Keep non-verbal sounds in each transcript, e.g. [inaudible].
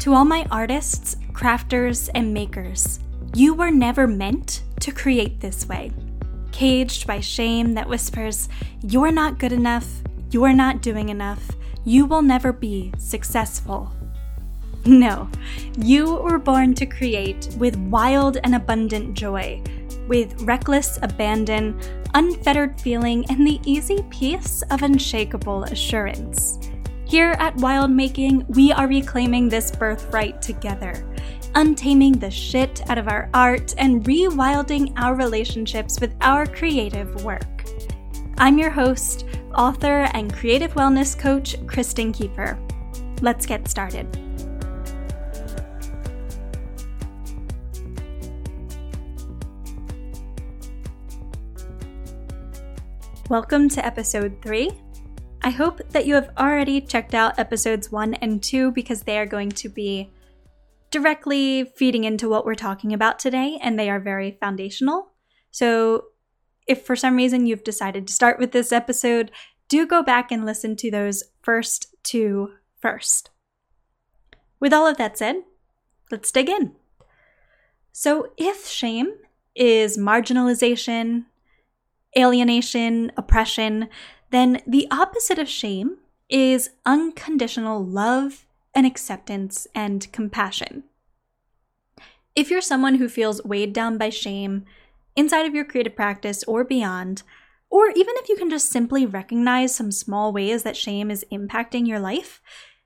To all my artists, crafters, and makers, you were never meant to create this way. Caged by shame that whispers, You're not good enough, you're not doing enough, you will never be successful. [laughs] No, you were born to create with wild and abundant joy, with reckless abandon, unfettered feeling, and the easy peace of unshakable assurance. Here at Wild Making, we are reclaiming this birthright together, untaming the shit out of our art and rewilding our relationships with our creative work. I'm your host, author, and creative wellness coach, Kristen Kieffer. Let's get started. Welcome to episode 3 I hope that you have already checked out episodes one and two because they are going to be directly feeding into what we're talking about today and they are very foundational. So, if for some reason you've decided to start with this episode, do go back and listen to those first two first. With all of that said, let's dig in. So, if shame is marginalization, alienation, oppression, then the opposite of shame is unconditional love and acceptance and compassion. If you're someone who feels weighed down by shame inside of your creative practice or beyond, or even if you can just simply recognize some small ways that shame is impacting your life,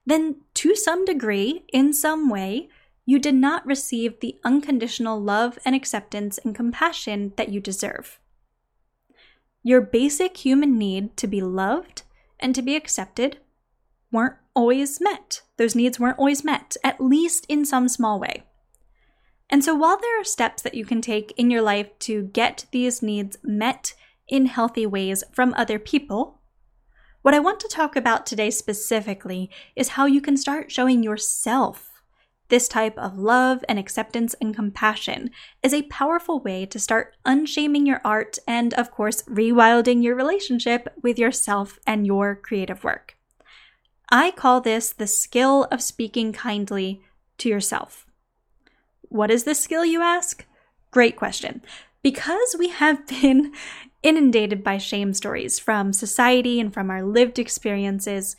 then to some degree, in some way, you did not receive the unconditional love and acceptance and compassion that you deserve. Your basic human need to be loved and to be accepted weren't always met. Those needs weren't always met, at least in some small way. And so, while there are steps that you can take in your life to get these needs met in healthy ways from other people, what I want to talk about today specifically is how you can start showing yourself this type of love and acceptance and compassion is a powerful way to start unshaming your art and, of course, rewilding your relationship with yourself and your creative work. I call this the skill of speaking kindly to yourself. What is this skill, you ask? Great question. Because we have [laughs] been inundated by shame stories from society and from our lived experiences,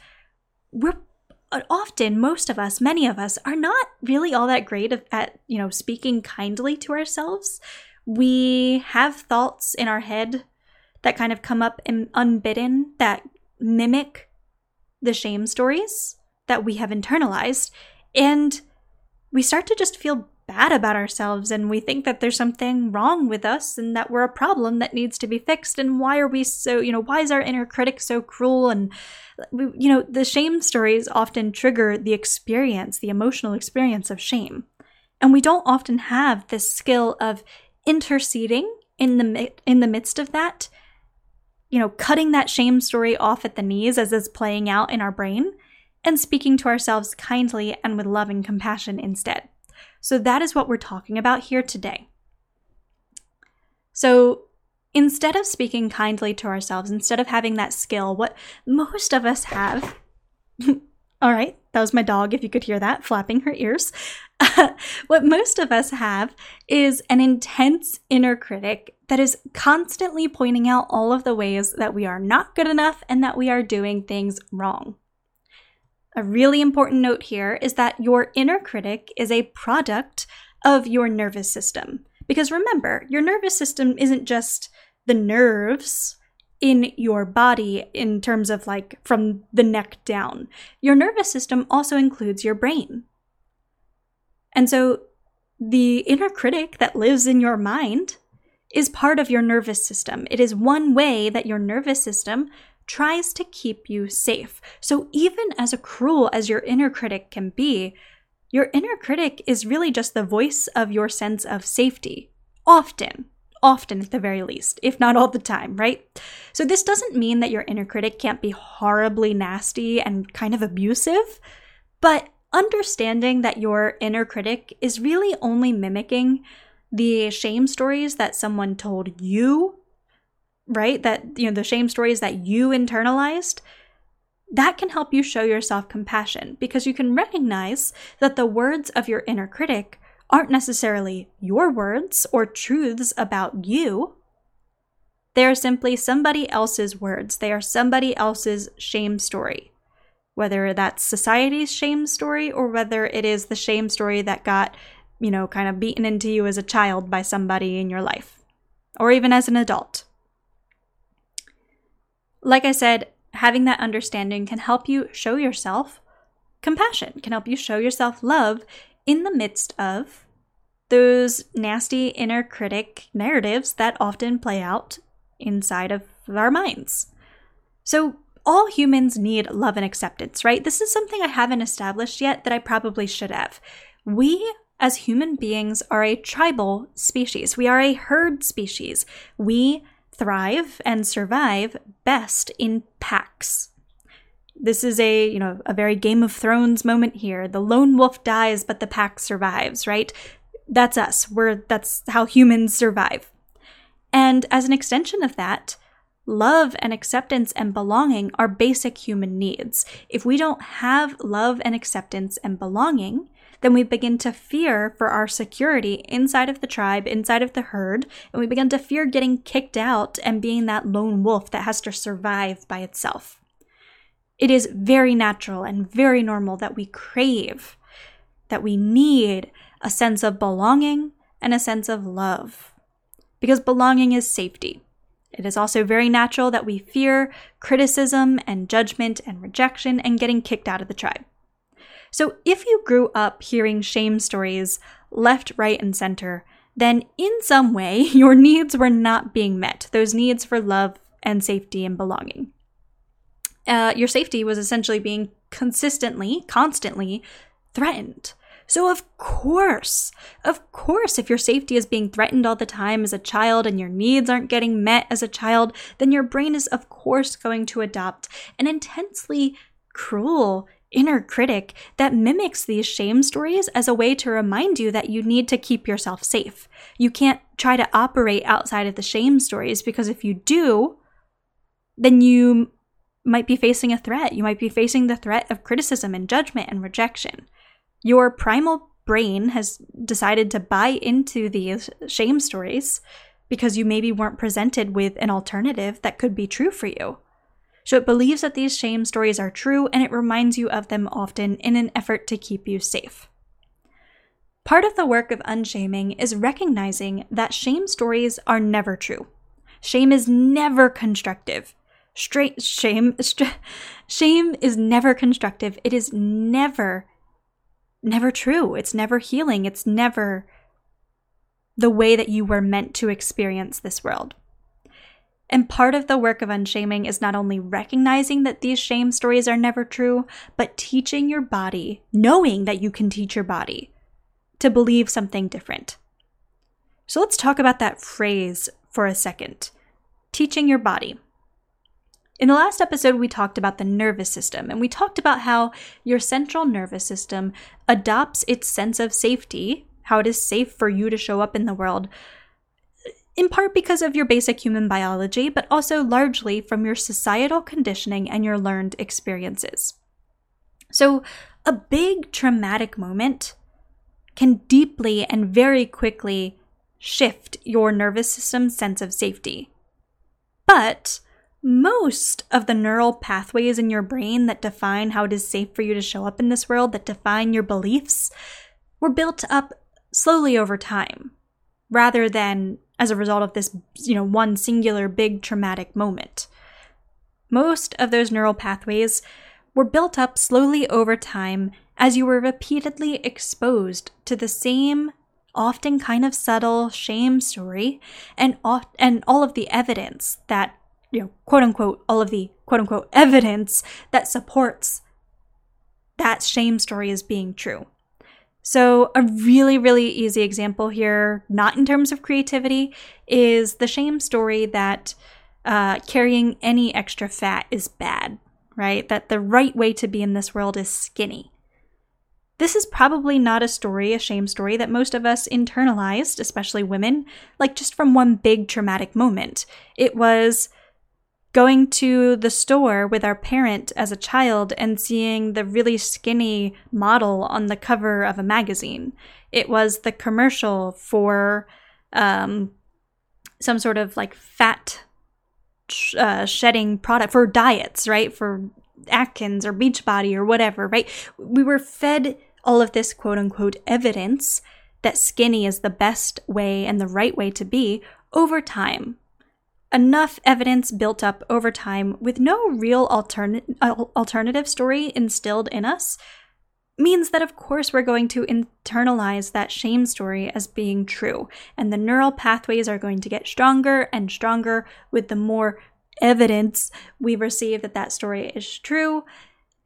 we're Uh, often most of us many of us are not really all that great at you know speaking kindly to ourselves. We have thoughts in our head that kind of come up unbidden that mimic the shame stories that we have internalized. And we start to just feel bad about ourselves and we think that there's something wrong with us and that we're a problem that needs to be fixed and why are we so you know why is our inner critic so cruel? And we, you know the shame stories often trigger the experience the emotional experience of shame. And we don't often have this skill of interceding in the in the midst of that you know cutting that shame story off at the knees as it's playing out in our brain and speaking to ourselves kindly and with love and compassion instead so that is what we're talking about here today. So instead of speaking kindly to ourselves, instead of having that skill, what most of us have, [laughs] all right, that was my dog, if you could hear that, flapping her ears. [laughs] what most of us have is an intense inner critic that is constantly pointing out all of the ways that we are not good enough and that we are doing things wrong. A really important note here is that your inner critic is a product of your nervous system. Because remember, your nervous system isn't just the nerves in your body in terms of like from the neck down. Your nervous system also includes your brain. And so the inner critic that lives in your mind is part of your nervous system. It is one way that your nervous system tries to keep you safe. So, even as cruel as your inner critic can be, your inner critic is really just the voice of your sense of safety. Often, often at the very least, if not all the time, right? So, this doesn't mean that your inner critic can't be horribly nasty and kind of abusive, but understanding that your inner critic is really only mimicking the shame stories that someone told you right? That, you know, the shame stories that you internalized, that can help you show yourself compassion because you can recognize that the words of your inner critic aren't necessarily your words or truths about you. They are simply somebody else's words. They are somebody else's shame story. Whether that's society's shame story or whether it is the shame story that got, you know, kind of beaten into you as a child by somebody in your life, or even as an adult. Like I said, having that understanding can help you show yourself compassion, can help you show yourself love in the midst of those nasty inner critic narratives that often play out inside of our minds. So, all humans need love and acceptance, right? This is something I haven't established yet that I probably should have. We, as human beings, are a tribal species, we are a herd species. We thrive and survive best in packs. This is a, you know, a very Game of Thrones moment here. The lone wolf dies but the pack survives, right? That's us. We're that's how humans survive. And as an extension of that, love and acceptance and belonging are basic human needs. If we don't have love and acceptance and belonging, then we begin to fear for our security inside of the tribe, inside of the herd, and we begin to fear getting kicked out and being that lone wolf that has to survive by itself. It is very natural and very normal that we crave, that we need a sense of belonging and a sense of love. Because belonging is safety. It is also very natural that we fear criticism and judgment and rejection and getting kicked out of the tribe. So, if you grew up hearing shame stories left, right, and center, then in some way [laughs] your needs were not being met. Those needs for love and safety and belonging. Uh, your safety was essentially being consistently, constantly threatened. So, of course, of course, if your safety is being threatened all the time as a child and your needs aren't getting met as a child, then your brain is, of course, going to adopt an intensely cruel inner critic that mimics these shame stories as a way to remind you that you need to keep yourself safe. You can't try to operate outside of the shame stories because if you do, then you might be facing a threat. You might be facing the threat of criticism and judgment and rejection. Your primal brain has decided to buy into these shame stories because you maybe weren't presented with an alternative that could be true for you. So it believes that these shame stories are true and it reminds you of them often in an effort to keep you safe. Part of the work of unshaming is recognizing that shame stories are never true. Shame is never constructive. Straight shame shame is never constructive. It is never never true. It's never healing. It's never the way that you were meant to experience this world. And part of the work of unshaming is not only recognizing that these shame stories are never true, but teaching your body, knowing that you can teach your body to believe something different. So let's talk about that phrase for a second teaching your body. In the last episode, we talked about the nervous system, and we talked about how your central nervous system adopts its sense of safety, how it is safe for you to show up in the world, in part because of your basic human biology, but also largely from your societal conditioning and your learned experiences. So, a big traumatic moment can deeply and very quickly shift your nervous system's sense of safety. But most of the neural pathways in your brain that define how it is safe for you to show up in this world, that define your beliefs, were built up slowly over time rather than as a result of this, you know, one singular big traumatic moment. Most of those neural pathways were built up slowly over time as you were repeatedly exposed to the same often kind of subtle shame story and and all of the evidence that you know quote unquote all of the quote unquote evidence that supports that shame story as being true so, a really, really easy example here, not in terms of creativity, is the shame story that uh, carrying any extra fat is bad, right? That the right way to be in this world is skinny. This is probably not a story, a shame story, that most of us internalized, especially women, like just from one big traumatic moment. It was going to the store with our parent as a child and seeing the really skinny model on the cover of a magazine. It was the commercial for um, some sort of like fat uh, shedding product for diets, right? For Atkins or Beachbody or whatever, right? We were fed all of this quote unquote evidence that skinny is the best way and the right way to be over time. Enough evidence built up over time with no real altern- alternative story instilled in us means that, of course, we're going to internalize that shame story as being true. And the neural pathways are going to get stronger and stronger with the more evidence we receive that that story is true.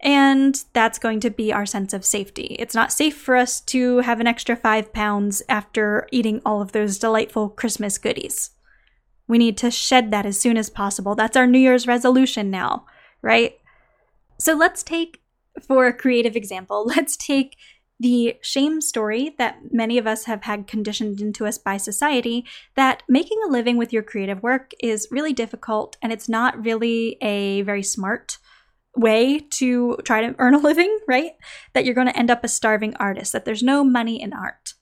And that's going to be our sense of safety. It's not safe for us to have an extra five pounds after eating all of those delightful Christmas goodies. We need to shed that as soon as possible. That's our New Year's resolution now, right? So let's take, for a creative example, [laughs] let's take the shame story that many of us have had conditioned into us by society that making a living with your creative work is really difficult and it's not really a very smart way to try to earn a [laughs] living, right? That you're going to end up a starving artist, that there's no money in art.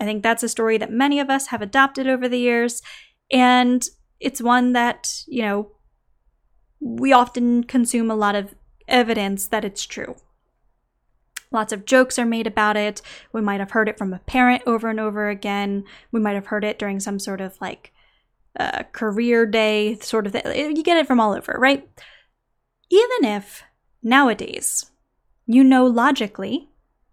I think that's a story that many of us have adopted over the years. And it's one that, you know, we often consume a lot of evidence that it's true. Lots of jokes are made about it. We might have heard it from a parent over and over again. We might have heard it during some sort of like uh, career day sort of thing. You get it from all over, right? Even if nowadays you know logically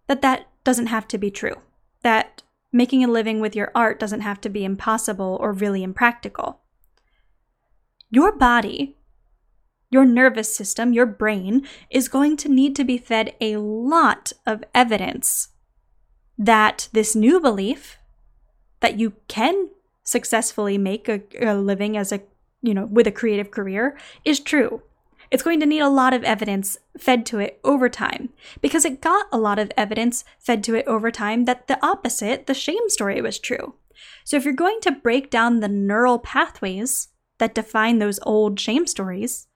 that that doesn't have to be true, that making a living with your art doesn't have to be impossible or really impractical. Your body, your nervous system, your brain is going to need to be fed a lot of evidence that this new belief that you can successfully make a, a living as a you know with a creative career is true it's going to need a lot of evidence fed to it over time because it got a lot of evidence fed to it over time that the opposite, the shame story, was true. So if you're going to break down the neural pathways that define those old shame stories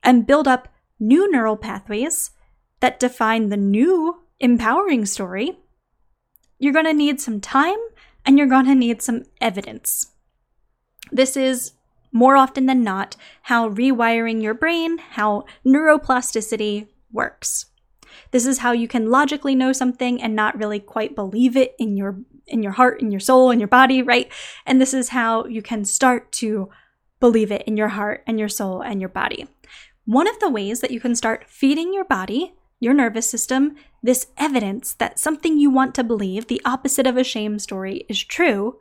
and build up new neural pathways that define the new empowering story, you're going to need some time and you're going to need some evidence. This is more often than not, how rewiring your brain, how neuroplasticity works. This is how you can logically know something and not really quite believe it in your in your heart, in your soul, in your body, right? And this is how you can start to believe it in your heart and your soul and your body. One of the ways that you can start feeding your body, your nervous system, this evidence that something you want to believe, the opposite of a shame story, is true,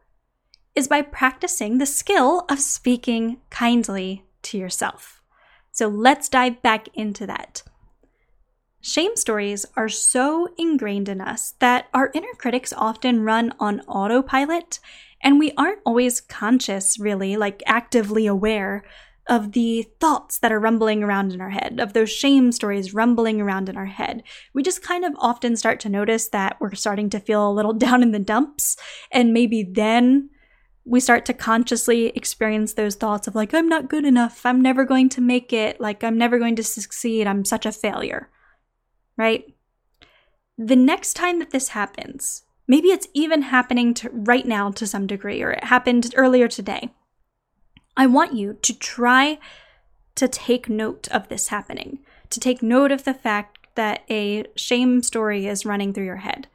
is by practicing the skill of speaking kindly to yourself. So let's dive back into that. Shame stories are so ingrained in us that our inner critics often run on autopilot, and we aren't always conscious, really, like actively aware of the thoughts that are rumbling around in our head, of those shame stories rumbling around in our head. We just kind of often start to notice that we're starting to feel a little [laughs] down in the dumps, and maybe then we start to consciously experience those thoughts of like, I'm not good enough. I'm never going to make it. Like, I'm never going to succeed. I'm such a failure. Right? The next time that this happens, maybe it's even happening to right now to some degree, or it happened earlier today. I want you to try to take note of this happening, to take note of the fact that a shame story is running through your head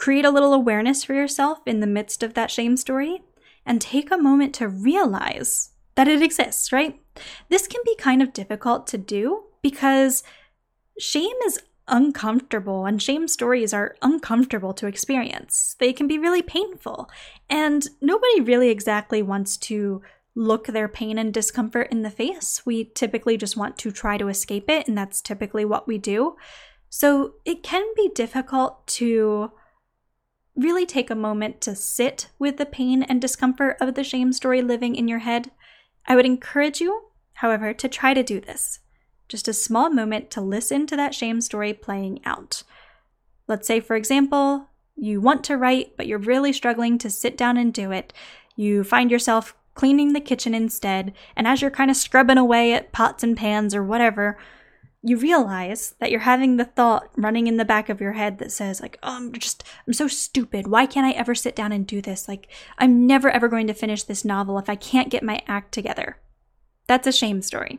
create a little awareness for yourself in the midst of that shame story and take a moment to realize that it exists, right? This can be kind of difficult to do because shame is uncomfortable and shame stories are uncomfortable to experience. They can be really painful, and nobody really exactly wants to look their pain and discomfort in the face. We typically just want to try to escape it, and that's typically what we do. So it can be difficult to really take a moment to sit with the pain and discomfort of the shame story living in your head. I would encourage you, however, to try to do this. Just a small moment to listen to that shame story playing out. Let's say, for example, you want to write, but you're really struggling to sit down and do it. You find yourself cleaning the kitchen instead. And as you're kind of scrubbing away at pots and pans or whatever, you realize that you're having the thought running in the back of your head that says like oh i'm just i'm so stupid. Why can't i ever sit down and do this? Like i'm never ever going to finish this novel if i can't get my act together. That's a shame story.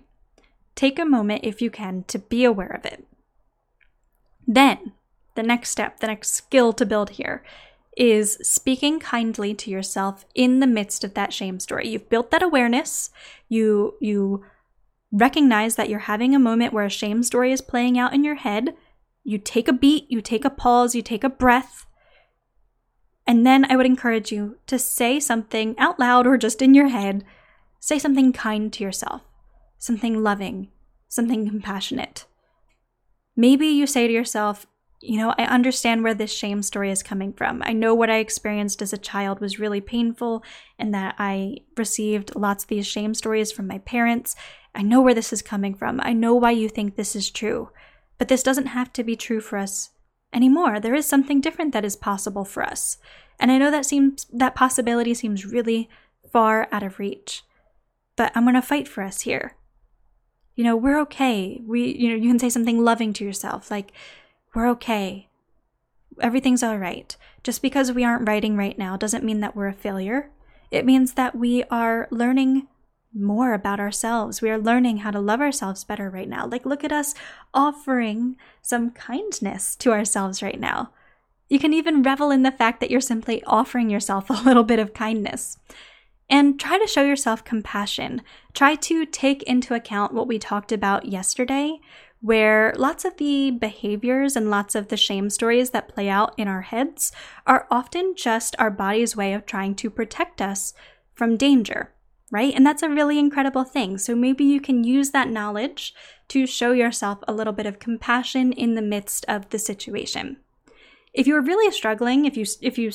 Take a moment if you can to be aware of it. Then the next step the next skill to build here is speaking kindly to yourself in the midst of that shame story. You've built that awareness. You you recognize that you're having a moment where a shame story is playing out in your head. You take a beat, you take a pause, you take a breath. And then I would encourage you to say something out loud or just in your head. Say something kind to yourself, something loving, something compassionate. Maybe you say to yourself, you know, I understand where this shame story is coming from. I know what I experienced as a child was really painful and that I received lots of these shame stories from my parents. I know where this is coming from. I know why you think this is true. But this doesn't have to be true for us anymore. There is something different that is possible for us. And I know that seems that possibility seems really far out of reach. But I'm going to fight for us here. You know, we're okay. We you know, you can say something loving to yourself like we're okay. Everything's all right. Just because we aren't writing right now doesn't mean that we're a failure. It means that we are learning more about ourselves. We are learning how to love ourselves better right now. Like, look at us offering some kindness to ourselves right now. You can even revel in the fact that you're simply offering yourself [laughs] a little bit of kindness. And try to show yourself compassion. Try to take into account what we talked about yesterday, where lots of the behaviors and lots of the shame stories that play out in our heads are often just our body's way of trying to protect us from danger right? And that's a really incredible thing. So maybe you can use that knowledge to show yourself a little bit of compassion in the midst of the situation. If you're really struggling, if you if you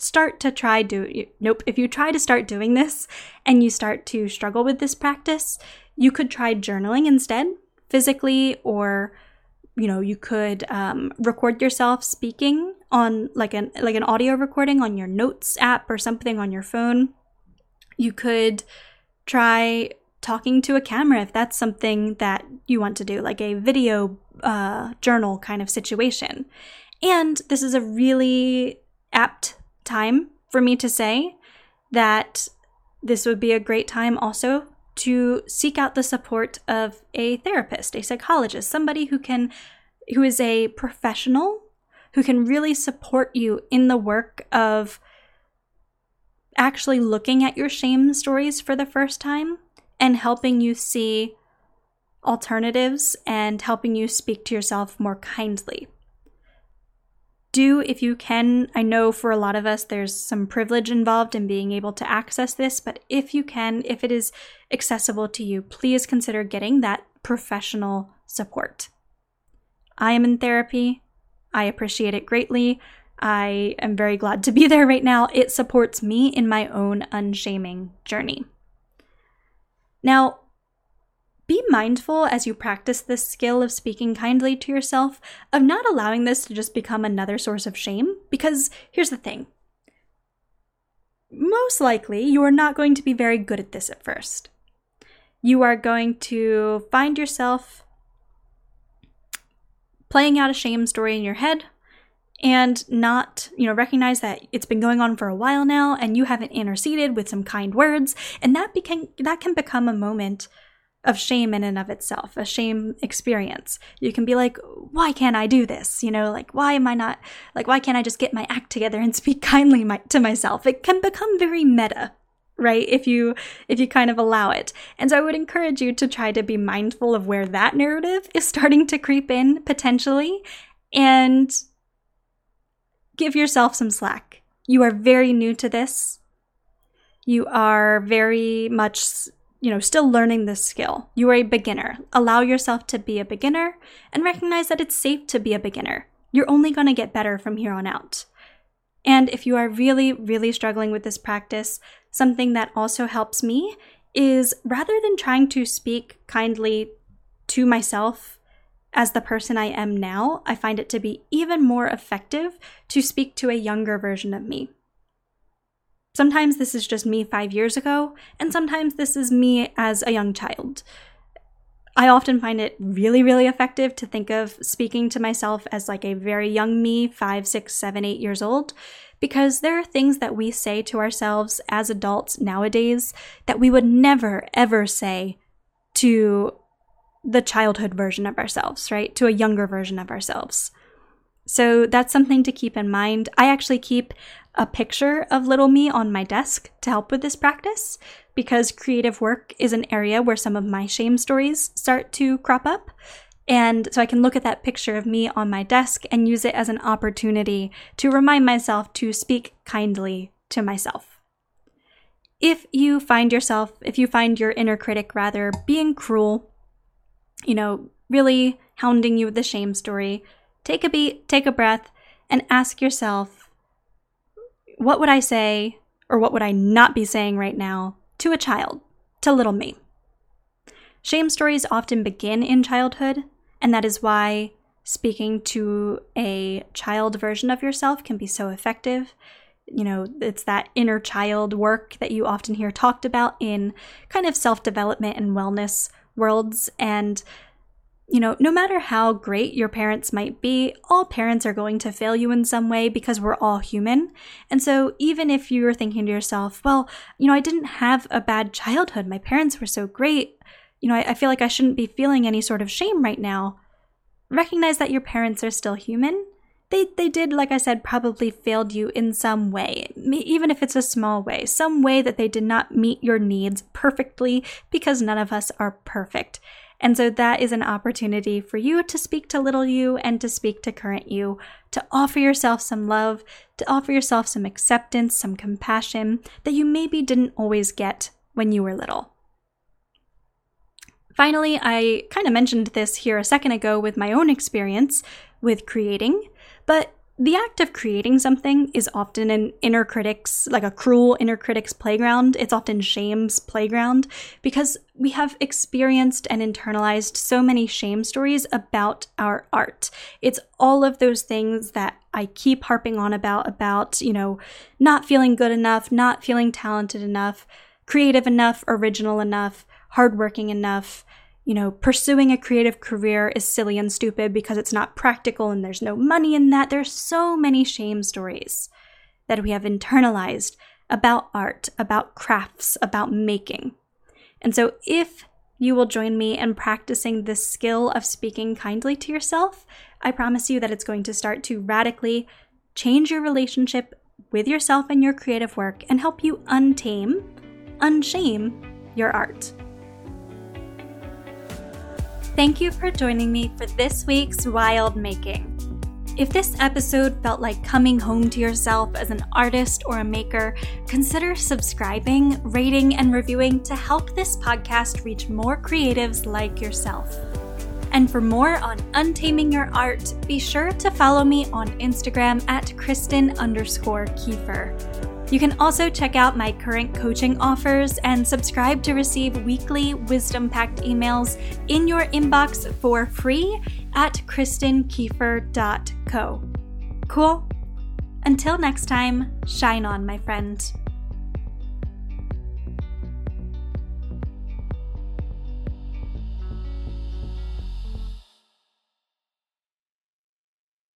start to try do nope, if you try to start doing this and you start to struggle with this practice, you could try journaling instead, physically or you know you could um, record yourself speaking on like an like an audio recording on your notes app or something on your phone you could try talking to a camera if that's something that you want to do, like a video uh, journal kind of situation. And this is a really apt time for me to say that this would be a great time also to seek out the support of a therapist, a psychologist, somebody who can who is a professional who can really support you in the work of actually looking at your shame stories for the first time and helping you see alternatives and helping you speak to yourself more kindly. Do, if you can, I know for a lot of us there's some privilege involved in being able to access this, but if you can, if it is accessible to you, please consider getting that professional support. I am in therapy. I appreciate it greatly. I am very glad to be [laughs] there right now. It supports me in my own unshaming journey. Now, be mindful as you practice this skill of speaking kindly to yourself of not allowing this to just become another source of shame, because here's the thing. Most likely, you are not going to be very good at this at first. You are going to find yourself playing out a shame story in your head and not, you know, recognize that it's been going on for a while now and you haven't interceded with some kind words, and that became that can become a moment of shame in and of itself, a shame experience. You can be like, why can't I do this? You know, like, why am I not, like, why can't I just get my act together and [laughs] speak kindly my, to myself? It can become very meta, right? If you, if you kind of allow it. And so I would encourage you to try to be mindful of where that narrative is [laughs] starting to creep in potentially and give yourself some slack. You are very new to this. You are very much, you know, still learning this skill. You are a beginner. Allow yourself to be a beginner and recognize that it's safe to be a beginner. You're only going to get better from here on out. And if you are really, really struggling with this practice, something that also helps me is rather than trying to speak kindly to myself as the person I am now, I find it to be even more effective to speak to a younger version of me. Sometimes this is just me five years ago, and sometimes this is me as a young child. I often find it really, really effective to think of speaking to myself as like a very young me, five, six, seven, eight years old, because there are things that we say to ourselves as adults nowadays that we would never, ever say to the childhood version of ourselves, right? To a younger version of ourselves. So that's something to keep in mind. I actually keep a picture of little me on my desk to help with this practice because creative work is an area where some of my shame stories start to crop up. And so I can look at that picture of me on my desk and use it as an opportunity to remind myself to speak kindly to myself. If you find yourself, if you find your inner critic rather being cruel, you know, really hounding you with the shame story, take a beat, take a breath, and ask yourself what would I say or what would I not be saying right now to a child, to little me? Shame stories often begin in childhood, and that is why speaking to a child version of yourself can be so effective. You know, it's that inner child work that you often hear talked about in kind of self development and wellness worlds. And you know, no matter how great your parents might be, all parents are going to fail you in some way because we're all human. And so, even if you're thinking to yourself, well, you know, I didn't have a bad childhood, my parents were so great, you know, I, I feel like I shouldn't be feeling any sort of shame right now. Recognize that your parents are still human. They, they did, like I said, probably failed you in some way, even if it's a small way, some way that they did not meet your needs perfectly because none of us are perfect. And so that is an opportunity for you to speak to little you and to speak to current you, to offer yourself some love, to offer yourself some acceptance, some compassion that you maybe didn't always get when you were little. Finally, I kind of mentioned this here a second ago with my own experience with creating, but the act of creating something is often an inner critic's, like a cruel inner critic's playground. It's often shame's playground because we have experienced and internalized so many shame stories about our art. It's all of those things that I keep harping on about, about, you know, not feeling good enough, not feeling talented enough, creative enough, original enough, hardworking enough, you know, pursuing a creative career is silly and stupid because it's not practical and there's no money in that. There's so many shame stories that we have internalized about art, about crafts, about making. And so if you will join me in practicing this skill of speaking kindly to yourself, I promise you that it's going to start to radically change your relationship with yourself and your creative work and help you untame, unshame your art. Thank you for joining me for this week's Wild Making. If this episode felt like coming home to yourself as an artist or a maker, consider subscribing, rating, and reviewing to help this podcast reach more creatives like yourself. And for more on untaming your art, be sure to follow me on Instagram at Kristen underscore Kieffer. You can also check out my current coaching offers and subscribe to receive weekly wisdom packed emails in your inbox for free at kristenkieffer.co. Cool? Until next time, shine on, my friend.